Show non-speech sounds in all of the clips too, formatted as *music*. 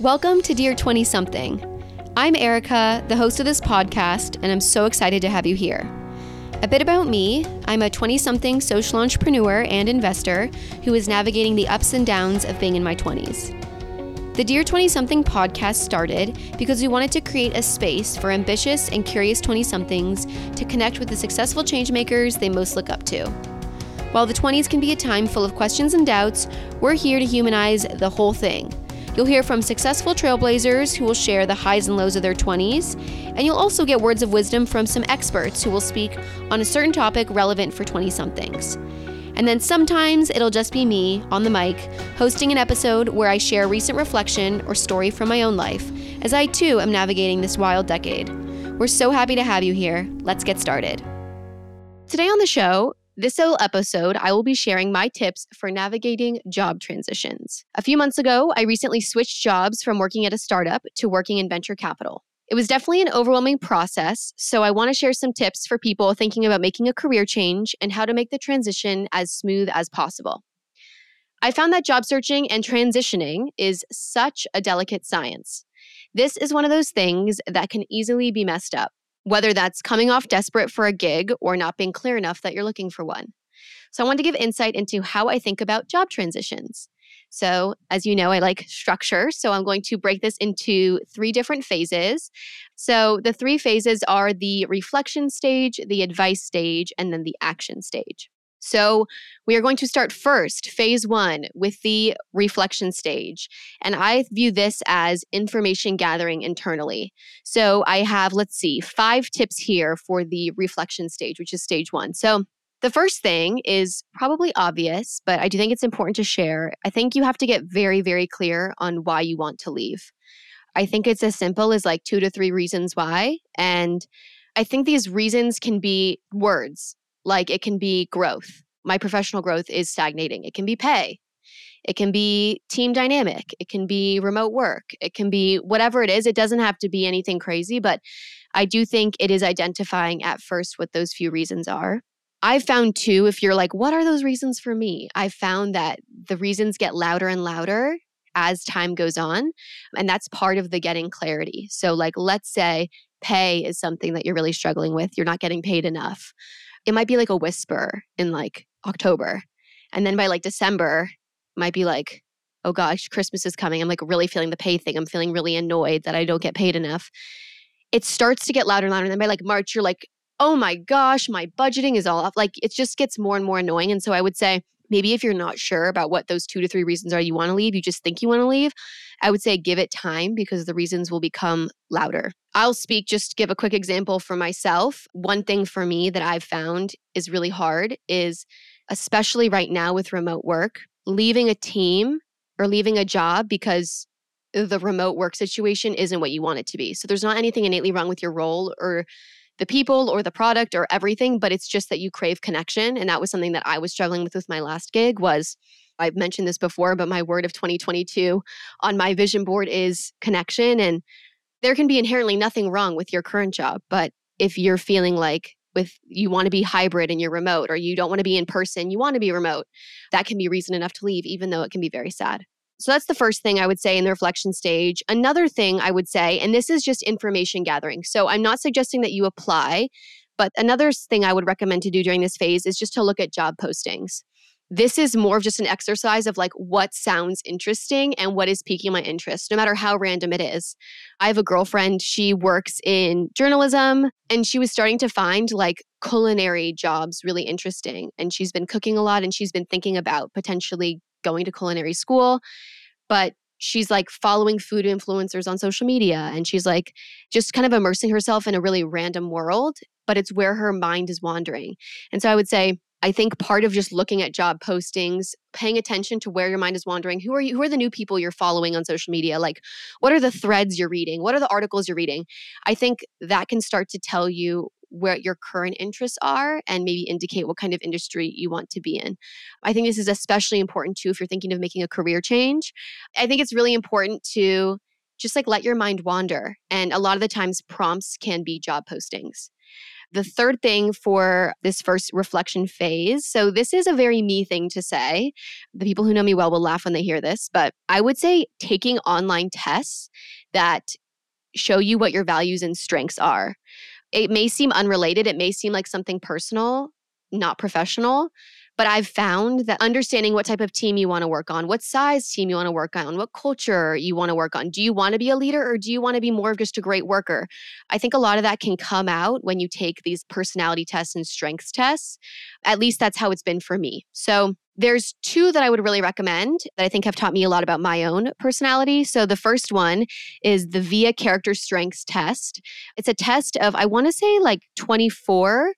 Welcome to Dear 20 Something. I'm Erica, the host of this podcast, and I'm so excited to have you here. A bit about me I'm a 20 something social entrepreneur and investor who is navigating the ups and downs of being in my 20s. The Dear 20 something podcast started because we wanted to create a space for ambitious and curious 20 somethings to connect with the successful changemakers they most look up to. While the 20s can be a time full of questions and doubts, we're here to humanize the whole thing You'll hear from successful trailblazers who will share the highs and lows of their 20s, and you'll also get words of wisdom from some experts who will speak on a certain topic relevant for 20 somethings. And then sometimes it'll just be me on the mic hosting an episode where I share a recent reflection or story from my own life, as I too am navigating this wild decade. We're so happy to have you here. Let's get started. Today on the show, this little episode, I will be sharing my tips for navigating job transitions. A few months ago, I recently switched jobs from working at a startup to working in venture capital. It was definitely an overwhelming process, so I want to share some tips for people thinking about making a career change and how to make the transition as smooth as possible. I found that job searching and transitioning is such a delicate science. This is one of those things that can easily be messed up whether that's coming off desperate for a gig or not being clear enough that you're looking for one. So, I want to give insight into how I think about job transitions. So, as you know, I like structure. So, I'm going to break this into three different phases. So, the three phases are the reflection stage, the advice stage, and then the action stage. So, we are going to start first, phase one, with the reflection stage. And I view this as information gathering internally. So, I have, let's see, five tips here for the reflection stage, which is stage one. So, the first thing is probably obvious, but I do think it's important to share. I think you have to get very, very clear on why you want to leave. I think it's as simple as like two to three reasons why. And I think these reasons can be words like it can be growth. My professional growth is stagnating. It can be pay. It can be team dynamic. It can be remote work. It can be whatever it is. It doesn't have to be anything crazy, but I do think it is identifying at first what those few reasons are. I've found too, if you're like, what are those reasons for me? I've found that the reasons get louder and louder as time goes on. And that's part of the getting clarity. So, like, let's say pay is something that you're really struggling with, you're not getting paid enough it might be like a whisper in like October. And then by like December, might be like, oh gosh, Christmas is coming. I'm like really feeling the pay thing. I'm feeling really annoyed that I don't get paid enough. It starts to get louder and louder. And then by like March, you're like, oh my gosh, my budgeting is all off. Like it just gets more and more annoying. And so I would say, maybe if you're not sure about what those two to three reasons are you want to leave, you just think you want to leave, I would say give it time because the reasons will become louder. I'll speak, just give a quick example for myself. One thing for me that I've found is really hard is, especially right now with remote work, leaving a team or leaving a job because the remote work situation isn't what you want it to be. So there's not anything innately wrong with your role or the people or the product or everything, but it's just that you crave connection. And that was something that I was struggling with with my last gig was I've mentioned this before, but my word of 2022 on my vision board is connection. And there can be inherently nothing wrong with your current job. But if you're feeling like with you want to be hybrid and you're remote or you don't want to be in person, you want to be remote, that can be reason enough to leave, even though it can be very sad. So that's the first thing I would say in the reflection stage. Another thing I would say, and this is just information gathering. So I'm not suggesting that you apply, but another thing I would recommend to do during this phase is just to look at job postings. This is more of just an exercise of like what sounds interesting and what is piquing my interest, no matter how random it is. I have a girlfriend, she works in journalism, and she was starting to find like culinary jobs really interesting. And she's been cooking a lot and she's been thinking about potentially going to culinary school, but she's like following food influencers on social media and she's like just kind of immersing herself in a really random world, but it's where her mind is wandering. And so I would say, I think part of just looking at job postings, paying attention to where your mind is wandering, who are you who are the new people you're following on social media? Like what are the threads you're reading? What are the articles you're reading? I think that can start to tell you where your current interests are and maybe indicate what kind of industry you want to be in. I think this is especially important too if you're thinking of making a career change. I think it's really important to just like let your mind wander. And a lot of the times, prompts can be job postings. The third thing for this first reflection phase. So, this is a very me thing to say. The people who know me well will laugh when they hear this, but I would say taking online tests that show you what your values and strengths are. It may seem unrelated, it may seem like something personal, not professional, but I've found that understanding what type of team you want to work on, what size team you want to work on, what culture you want to work on. Do you want to be a leader or do you want to be more of just a great worker? I think a lot of that can come out when you take these personality tests and strengths tests. At least that's how it's been for me. So there's two that I would really recommend that I think have taught me a lot about my own personality. So the first one is the VIA Character Strengths Test. It's a test of, I want to say like 24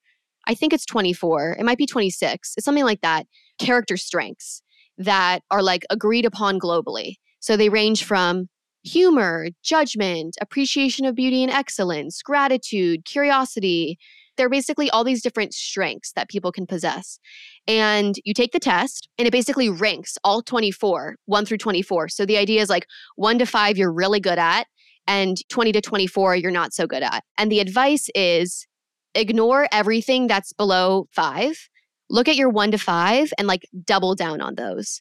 I think it's 24. It might be 26. It's something like that. Character strengths that are like agreed upon globally. So they range from humor, judgment, appreciation of beauty and excellence, gratitude, curiosity. They're basically all these different strengths that people can possess. And you take the test and it basically ranks all 24, 1 through 24. So the idea is like 1 to 5 you're really good at and 20 to 24 you're not so good at. And the advice is ignore everything that's below five. Look at your one to five and like double down on those.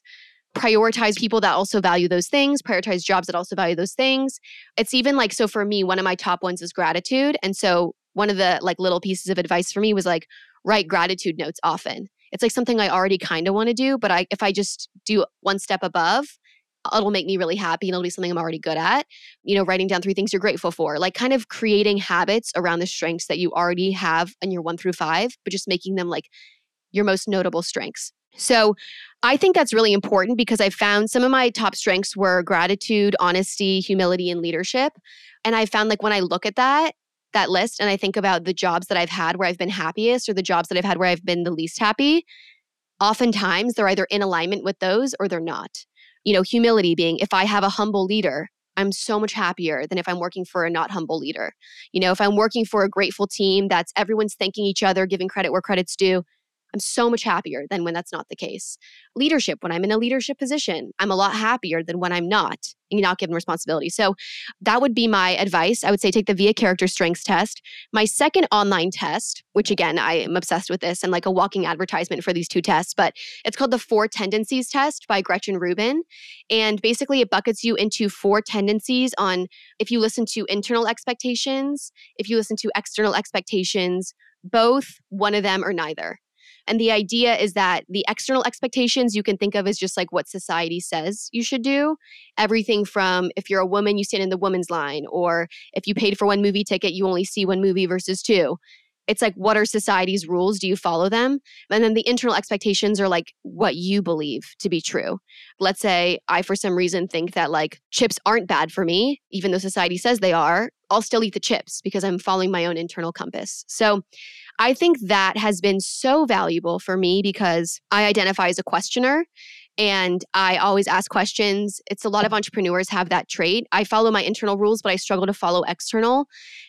Prioritize people that also value those things, prioritize jobs that also value those things. It's even like, so for me, one of my top ones is gratitude. And so one of the like little pieces of advice for me was like, write gratitude notes often. It's like something I already kind of want to do, but I if I just do one step above, it'll make me really happy and it'll be something I'm already good at. You know, writing down three things you're grateful for, like kind of creating habits around the strengths that you already have in your one through five, but just making them like your most notable strengths. So I think that's really important because I found some of my top strengths were gratitude, honesty, humility, and leadership. And I found like when I look at that, that list and I think about the jobs that I've had where I've been happiest or the jobs that I've had where I've been the least happy, oftentimes they're either in alignment with those or they're not you know, humility being if I have a humble leader, I'm so much happier than if I'm working for a not humble leader. You know, if I'm working for a grateful team that's everyone's thanking each other, giving credit where credit's due, I'm so much happier than when that's not the case. Leadership, when I'm in a leadership position, I'm a lot happier than when I'm not and not given responsibility. So that would be my advice. I would say take the VIA character strengths test. My second online test, which again, I am obsessed with this and like a walking advertisement for these two tests, but it's called the Four Tendencies Test by Gretchen Rubin. And basically, it buckets you into four tendencies on if you listen to internal expectations, if you listen to external expectations, both, one of them, or neither. And the idea is that the external expectations you can think of as just like what society says you should do. Everything from if you're a woman, you stand in the woman's line, or if you paid for one movie ticket, you only see one movie versus two. It's like, what are society's rules? Do you follow them? And then the internal expectations are like what you believe to be true. Let's say I, for some reason, think that like chips aren't bad for me, even though society says they are. I'll still eat the chips because I'm following my own internal compass. So I think that has been so valuable for me because I identify as a questioner and I always ask questions. It's a lot of entrepreneurs have that trait. I follow my internal rules, but I struggle to follow external.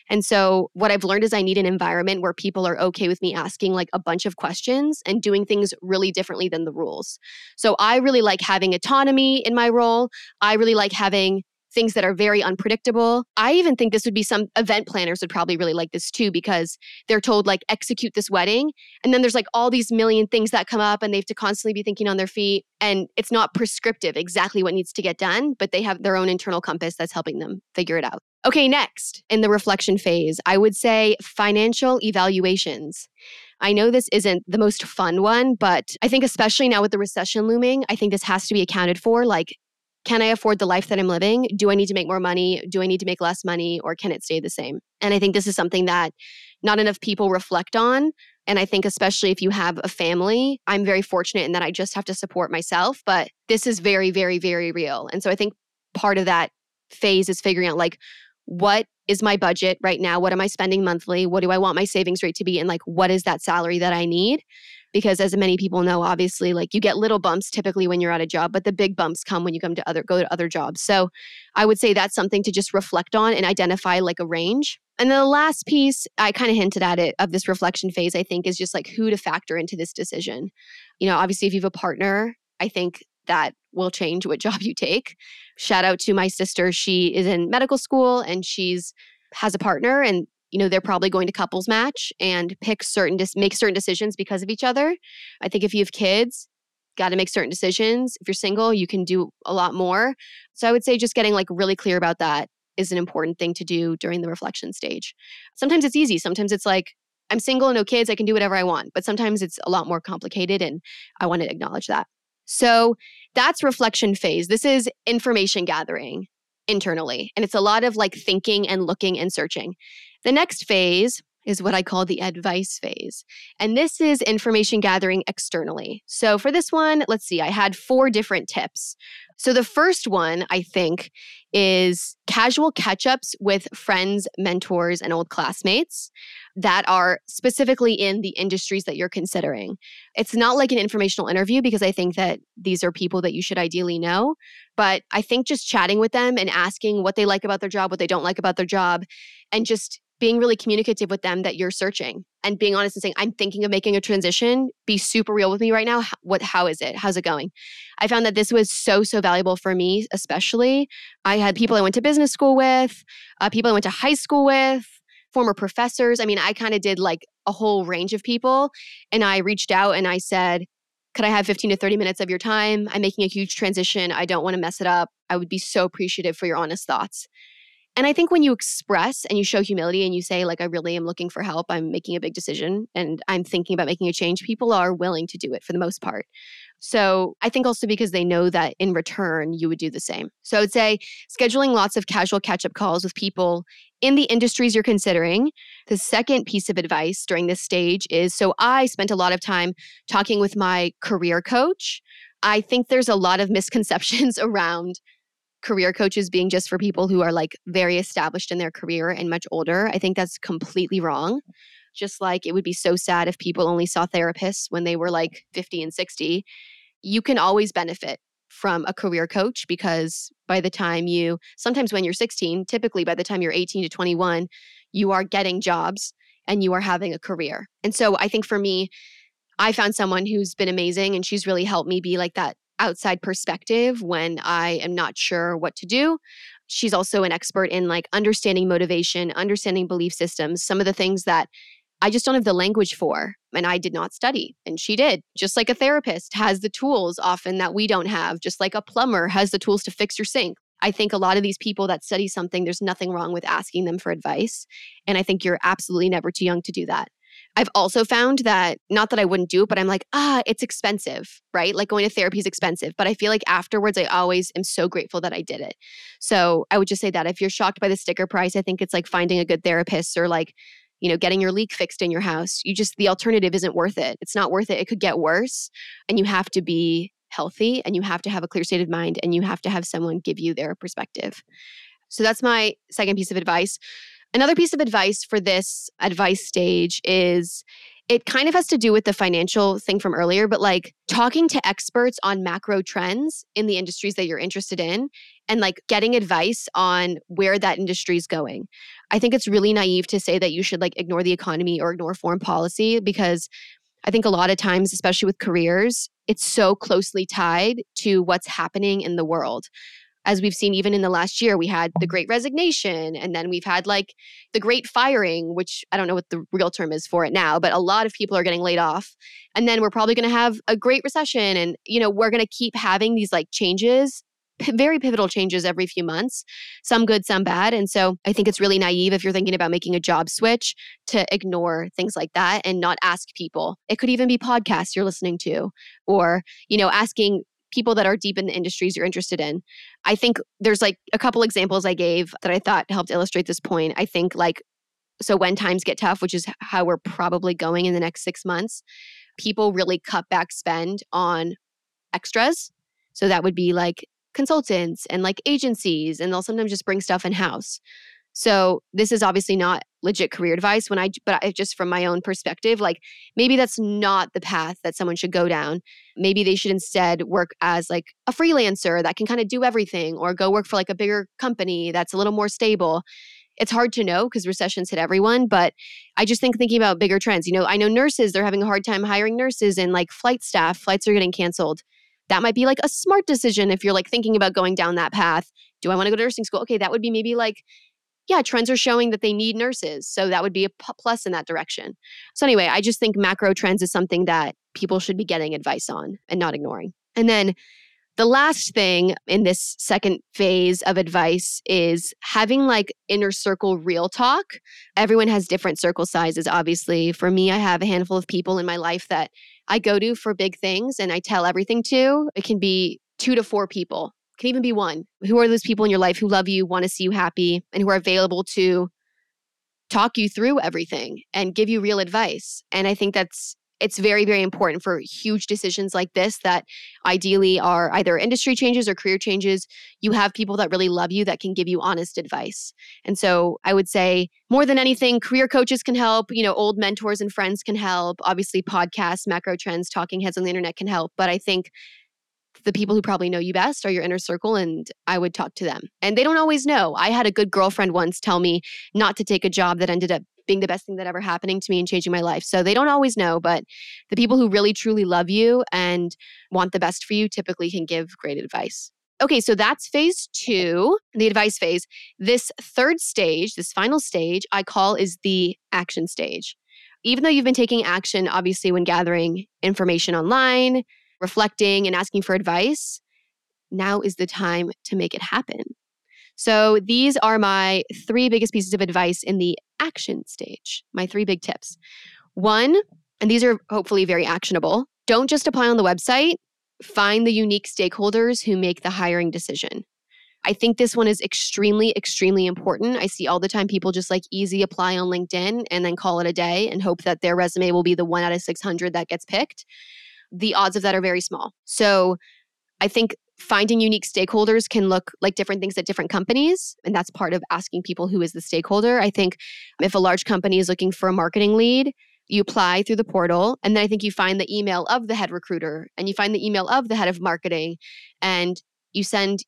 And so, what I've learned is I need an environment where people are okay with me asking like a bunch of questions and doing things really differently than the rules. So, I really like having autonomy in my role. I really like having things that are very unpredictable. I even think this would be some event planners would probably really like this too because they're told like execute this wedding and then there's like all these million things that come up and they have to constantly be thinking on their feet and it's not prescriptive exactly what needs to get done, but they have their own internal compass that's helping them figure it out. Okay, next in the reflection phase, I would say financial evaluations. I know this isn't the most fun one, but I think especially now with the recession looming, I think this has to be accounted for. Like can I afford the life that I'm living? Do I need to make more money? Do I need to make less money? Or can it stay the same? And I think this is something that not enough people reflect on. And I think, especially if you have a family, I'm very fortunate in that I just have to support myself. But this is very, very, very real. And so I think part of that phase is figuring out like, what is my budget right now? What am I spending monthly? What do I want my savings rate to be? And like, what is that salary that I need? Because as many people know obviously like you get little bumps typically when you're at a job but the big bumps come when you come to other go to other jobs. So i would say that's something to just reflect on and identify like a range. And then the last piece i kind of hinted at it of this reflection phase i think is just like who to factor into this decision. You know obviously if you have a partner i think that will change what *laughs* job you take. Shout out to my sister she is in medical school and she's has a partner and you know they're probably going to couples match and pick certain make certain decisions because of each other. I think if you have kids got to make certain decisions. If you're single you can do a lot more. So i would say just getting like really clear about that is an important thing to do during the reflection stage. Sometimes it's easy. Sometimes it's like i'm single no kids i can do whatever i want. But sometimes it's a lot more complicated and i want to acknowledge that. So that's reflection phase. This is information gathering internally and it's a lot of like thinking and looking and searching the next phase is what I call the advice phase. And this is information gathering externally. So for this one, let's see, I had four different tips. So the first one, I think, is casual catch ups with friends, mentors, and old classmates that are specifically in the industries that you're considering. It's not like an informational interview because I think that these are people that you should ideally know. But I think just chatting with them and asking what they like about their job, what they don't like about their job, and just being really communicative with them that you're searching and being honest and saying i'm thinking of making a transition. Be super real with me right now. What how is it? How's it going? I found that this was so so valuable for me especially. I had people i went to business school with uh, people i went to high school with former professors. I mean i kind of did like a whole range of people and i reached out and i said could i have 15 to 30 minutes of your time? I'm making a huge transition. I don't want to mess it up. I would be so appreciative for your honest thoughts and I think when you express and you show humility and you say, like, I really am looking for help, I'm making a big decision and I'm thinking about making a change, people are willing to do it for the most part. So I think also because they know that in return, you would do the same. So I would say scheduling lots of casual catch up calls with people in the industries you're considering. The second piece of advice during this stage is so I spent a lot of time talking with my career coach. I think there's a lot of misconceptions *laughs* around career coaches being just for people who are like very established in their career and much older. I think that's completely wrong. Just like it would be so sad if people only saw therapists when they were like 50 and 60. You can always benefit from a career coach because by the time you, sometimes when you're 16, typically by the time you're 18 to 21, you are getting jobs and you are having a career. And so I think for me, I found someone who's been amazing and she's really helped me be like that outside perspective when I am not sure what to do. She's also an expert in like understanding motivation, understanding belief systems, some of the things that I just don't have the language for. And I did not study, and she did. Just like a therapist has the tools often that we don't have, just like a plumber has the tools to fix your sink. I think a lot of these people that study something, there's nothing wrong with asking them for advice. And I think you're absolutely never too young to do that. I've also found that not that I wouldn't do it, but I'm like, ah, it's expensive, right? Like going to therapy is expensive. But I feel like afterwards, I always am so grateful that I did it. So I would just say that if you're shocked by the sticker price, I think it's like finding a good therapist or like, you know, getting your leak fixed in your house. You just, the alternative isn't worth it. It's not worth it. It could get worse. And you have to be healthy and you have to have a clear state of mind and you have to have someone give you their perspective. So that's my second piece of advice. Another piece of advice for this advice stage is it kind of has to do with the financial thing from earlier, but like talking to experts on macro trends in the industries that you're interested in and like getting advice on where that industry is going. I think it's really naive to say that you should like ignore the economy or ignore foreign policy because I think a lot of times, especially with careers, it's so closely tied to what's happening in the world as we've seen even in the last year we had the great resignation and then we've had like the great firing which i don't know what the real term is for it now but a lot of people are getting laid off and then we're probably going to have a great recession and you know we're going to keep having these like changes *laughs* very pivotal changes every few months, some good, some bad. And so I think it's really naive if you're thinking about making a job switch to ignore things like that and not ask people. It could even be podcasts you're listening to or, you know, asking people that are deep in the industries you're interested in. I think there's like a couple examples I gave that I thought helped illustrate this point. I think like so when times get tough, which is how we're probably going in the next 6 months, people really cut back spend on extras. So that would be like consultants and like agencies and they'll sometimes just bring stuff in house. So this is obviously not legit career advice when I but I just from my own perspective like maybe that's not the path that someone should go down. Maybe they should instead work as like a freelancer that can kind of do everything or go work for like a bigger company that's a little more stable. It's hard to know because recessions hit everyone, but I just think thinking about bigger trends. You know, I know nurses, they're having a hard time hiring nurses and like flight staff, flights are getting canceled. That might be like a smart decision if you're like thinking about going down that path. Do I want to go to nursing school? Okay, that would be maybe like yeah, trends are showing that they need nurses. So that would be a p- plus in that direction. So, anyway, I just think macro trends is something that people should be getting advice on and not ignoring. And then the last thing in this second phase of advice is having like inner circle real talk. Everyone has different circle sizes, obviously. For me, I have a handful of people in my life that I go to for big things and I tell everything to. It can be two to four people, can even be one. Who are those people in your life who love you, want to see you happy, and who are available to talk you through everything and give you real advice? And I think that's it's very very important for huge decisions like this that ideally are either industry changes or career changes you have people that really love you that can give you honest advice and so i would say more than anything career coaches can help you know old mentors and friends can help obviously podcasts macro trends talking heads on the internet can help but i think the people who probably know you best are your inner circle and I would talk to them. And they don't always know. I had a good girlfriend once tell me not to take a job that ended up being the best thing that ever happening to me and changing my life. So they don't always know, but the people who really truly love you and want the best for you typically can give great advice. Okay, so that's phase two, the advice phase. This third stage, this final stage, I call is the action stage. Even though you've been taking action, obviously, when gathering information online, reflecting, and asking for advice, now is the time to make it happen. So, these are my three biggest pieces of advice in the action stage, my three big tips. One, and these are hopefully very actionable, don't just apply on the website, find the unique stakeholders who make the hiring decision. I think this one is extremely, extremely important. I see all the time people just like easy apply on LinkedIn and then call it a day and hope that their resume will be the one out of 600 that gets picked. The odds of that are very small. So I think finding unique stakeholders can look like different things at different companies. And that's part of asking people who is the stakeholder. I think if a large company is looking for a marketing lead, you apply through the portal. And then I think you find the email of the head recruiter and you find the email of the head of marketing and you send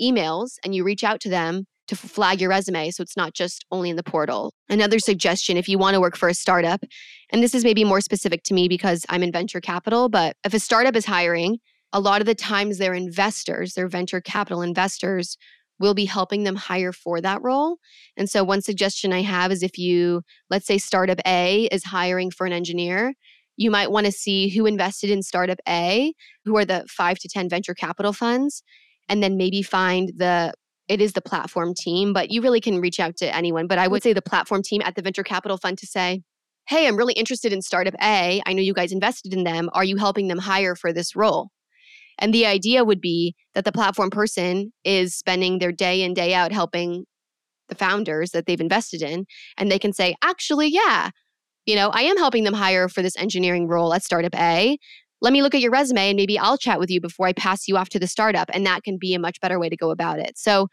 emails and you reach out to them to flag your resume so it's not just only in the portal. Another suggestion if you want to work for a startup, and this is maybe more specific to me because I'm in venture capital, but if a startup is hiring, a lot of the times their investors, their venture capital investors, will be helping them hire for that role. And so, one suggestion I have is if you, let's say, startup A is hiring for an engineer, you might want to see who invested in startup A, who are the five to 10 venture capital funds, and then maybe find the it is the platform team, but you really can reach out to anyone. But I would say the platform team at the venture capital fund to say, Hey, I'm really interested in startup A. I know you guys invested in them. Are you helping them hire for this role? And the idea would be that the platform person is spending their day in, day out helping the founders that they've invested in. And they can say, actually, yeah, you know, I am helping them hire for this engineering role at startup A. Let me look at your resume and maybe I'll chat with you before I pass you off to the startup. And that can be a much better way to go about it. So,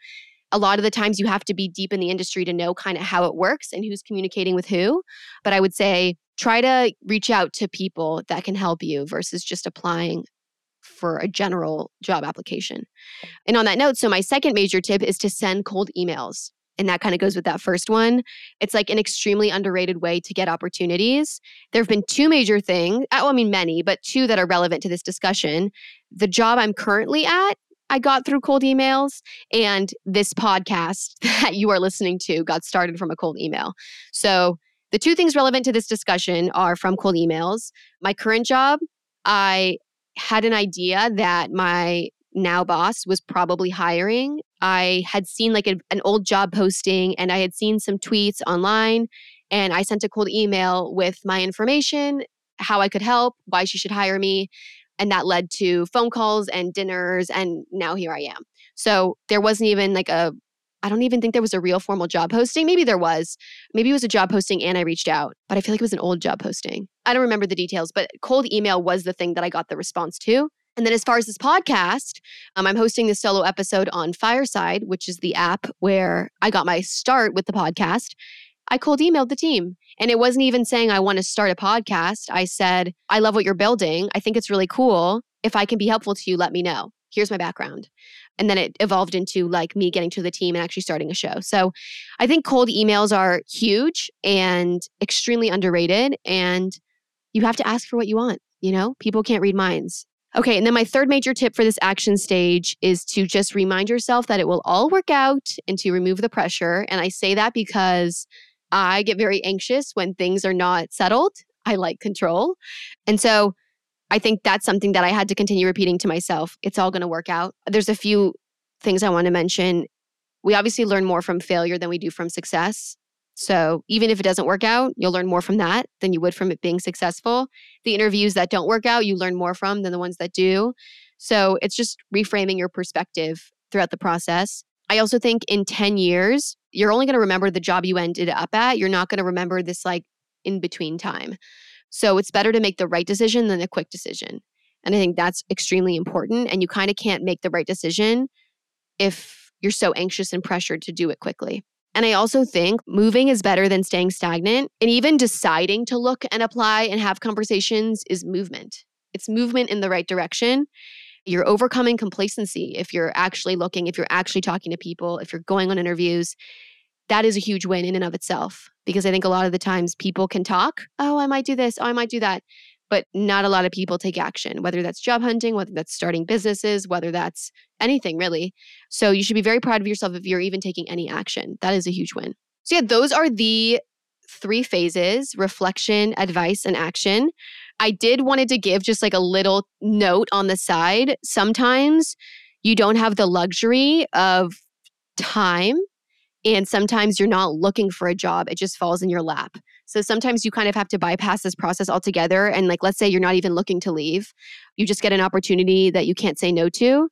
a lot of the times you have to be deep in the industry to know kind of how it works and who's communicating with who. But I would say try to reach out to people that can help you versus just applying for a general job application. And on that note, so my second major tip is to send cold emails. And that kind of goes with that first one. It's like an extremely underrated way to get opportunities. There have been two major things, uh, well, I mean, many, but two that are relevant to this discussion. The job I'm currently at, I got through cold emails, and this podcast *laughs* that you are listening to got started from a cold email. So, the two things relevant to this discussion are from cold emails. My current job, I had an idea that my now boss was probably hiring. I had seen like a, an old job posting and I had seen some tweets online and I sent a cold email with my information, how I could help, why she should hire me. And that led to phone calls and dinners. And now here I am. So there wasn't even like a I don't even think there was a real formal job posting. Maybe there was. Maybe it was a job posting and I reached out, but I feel like it was an old job posting. I don't remember the details, but cold email was the thing that I got the response to. And then as far as this podcast, um, I'm hosting this solo episode on Fireside, which is the app where I got my start with the podcast. I cold emailed the team. And it wasn't even saying I want to start a podcast. I said, I love what you're building. I think it's really cool. If I can be helpful to you, let me know. Here's my background and then it evolved into like me getting to the team and actually starting a show. So I think cold emails are huge and extremely underrated and you have to ask for what you want, you know? People can't read minds. Okay, and then my third major tip for this action stage is to just remind yourself that it will all work out and to remove the pressure. And I say that because I get very anxious when things are not settled. I like control. And so I think that's something that I had to continue repeating to myself. It's all going to work out. There's a few things I want to mention. We obviously learn more from failure than we do from success. So even if it doesn't work out, you'll learn more from that than you would from it being successful. The interviews that don't work out, you learn more from than the ones that do. So it's just reframing your perspective throughout the process. I also think in 10 years, you're only going to remember the job you ended up at. You're not going to remember this like in between time. So it's better to make the right decision than a quick decision. And I think that's extremely important. And you kind of can't make the right decision if you're so anxious and pressured to do it quickly. And I also think moving is better than staying stagnant. And even deciding to look and apply and have conversations is movement. It's movement in the right direction. You're overcoming complacency if you're actually looking, if you're actually talking to people, if you're going on interviews. That is a huge win in and of itself because I think a lot of the times people can talk, oh, I might do this, oh, I might do that but not a lot of people take action, whether that's job hunting, whether that's starting businesses, whether that's anything really. So you should be very proud of yourself if you're even taking any action. That is a huge win. So, yeah, those are the three phases reflection, advice, and action. I did wanted to give just like a little note on the side. Sometimes you don't have the luxury of time, and sometimes you're not looking for a job, it just falls in your lap. So sometimes you kind of have to bypass this process altogether. And like, let's say you're not even looking to leave, you just get an opportunity that you can't say no to.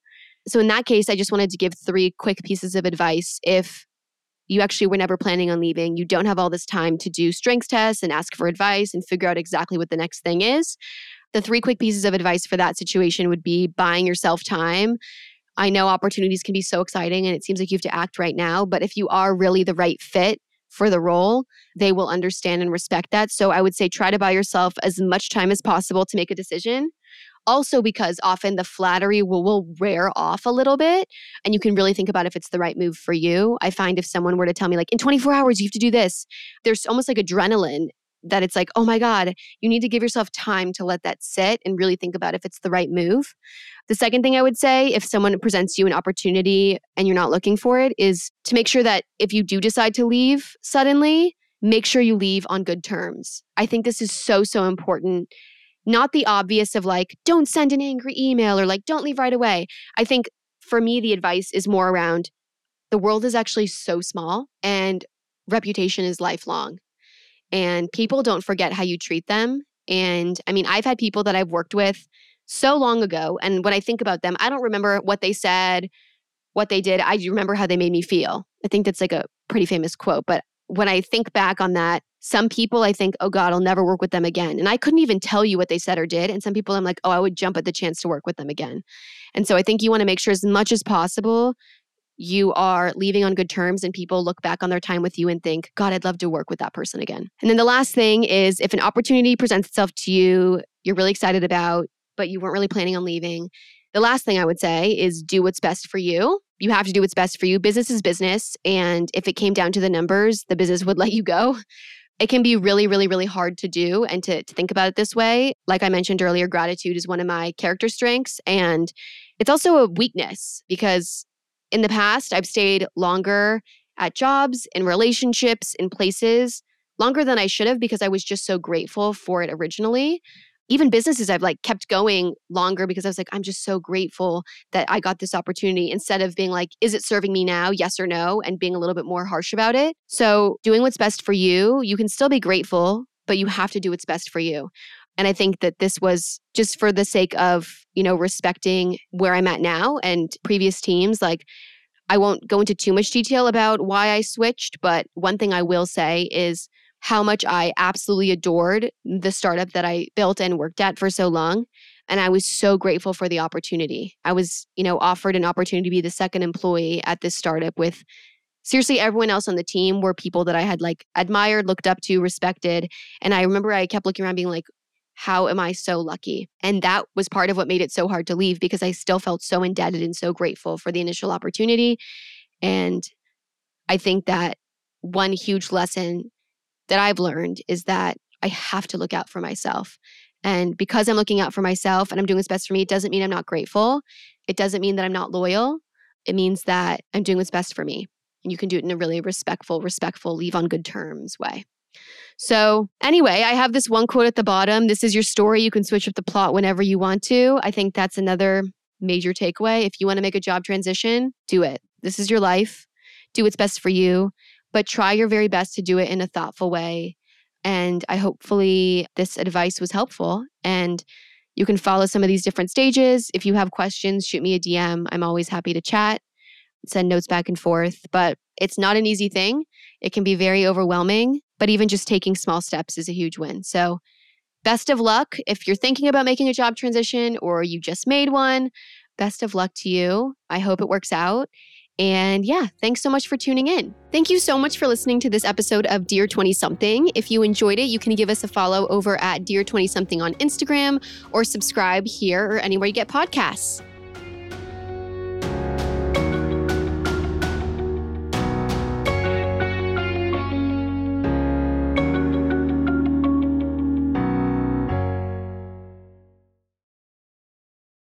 So in that case, I just wanted to give three quick pieces of advice. If you actually were never planning on leaving, you don't have all this time to do strengths tests and ask for advice and figure out exactly what the next thing is. The three quick pieces of advice for that situation would be buying yourself time. I know opportunities can be so exciting and it seems like you have to act right now, but if you are really the right fit, for the role, they will understand and respect that. So I would say try to buy yourself as much time as possible to make a decision. Also, because often the flattery will, will wear off a little bit and you can really think about if it's the right move for you. I find if someone were to tell me, like, in 24 hours, you have to do this, there's almost like adrenaline that it's like, oh my God, you need to give yourself time to let that sit and really think about if it's the right move. The second thing I would say, if someone presents you an opportunity and you're not looking for it, is to make sure that if you do decide to leave suddenly, make sure you leave on good terms. I think this is so, so important. Not the obvious of like, don't send an angry email or like, don't leave right away. I think for me, the advice is more around the world is actually so small and reputation is lifelong and people don't forget how you treat them. And I mean, I've had people that I've worked with so long ago. And when I think about them, I don't remember what they said, what they did. I remember how they made me feel. I think that's like a pretty famous quote. But when I think back on that, some people I think, oh God, I'll never work with them again. And I couldn't even tell you what they said or did. And some people I'm like, oh, I would jump at the chance to work with them again. And so I think you want to make sure as much as possible you are leaving on good terms and people look back on their time with you and think, God, I'd love to work with that person again. And then the last thing is if an opportunity presents itself to you, you're really excited about, but you weren't really planning on leaving. The last thing I would say is do what's best for you. You have to do what's best for you. Business is business. And if it came down to the numbers, the business would *laughs* let you go. It can be really, really, really hard to do and to, to think about it this way. Like I mentioned earlier, gratitude is one of my character strengths. And it's also a weakness because in the past, I've stayed longer at jobs, in relationships, in places longer than I should have because I was just so grateful for it originally. Even businesses I've like kept going longer because I was like, I'm just so grateful that I got this opportunity instead of being like, is it serving me now? Yes or no? And being a little bit more harsh about it. So, doing what's best for you, you can still be grateful, but you have to do what's best for you. And I think that this was just for the sake of, you know, respecting where I'm at now and previous teams. Like, I won't go into too much detail about why I switched, but one thing I will say is how much I absolutely adored the startup that I built and worked at for so long. And I was so grateful for the opportunity. I was, you know, offered an opportunity to be the second employee at this startup with seriously everyone else on the team were people that I had like admired, looked up to, respected. And I remember I kept looking around being like, how am I so lucky? And that was part of what made it so hard to leave because I still felt so indebted and so grateful for the initial opportunity. And I think that one huge lesson that I've learned is that I have to look out for myself. And because I'm looking out for myself and I'm doing what's best for me, it doesn't mean I'm not grateful. It doesn't mean that I'm not loyal. It means that I'm doing what's best for me. And you can do it in a really respectful, respectful, leave on good terms way. So, anyway, I have this one quote at the bottom. This is your story. You can switch up the plot whenever you want to. I think that's another major takeaway. If you want to make a job transition, do it. This is your life. Do what's best for you, but try your very best to do it in a thoughtful way. And I hopefully this advice was helpful. And you can follow some of these different stages. If you have questions, shoot me a DM. I'm always happy to chat, send notes back and forth. But it's not an easy thing. It can be very overwhelming, but even just taking small steps is a huge win. So, best of luck if you're thinking about making a job transition or you just made one. Best of luck to you. I hope it works out. And yeah, thanks so much for tuning in. Thank you so much for listening to this episode of Dear 20 Something. If you enjoyed it, you can give us a follow over at Dear 20 Something on Instagram or subscribe here or anywhere you get podcasts.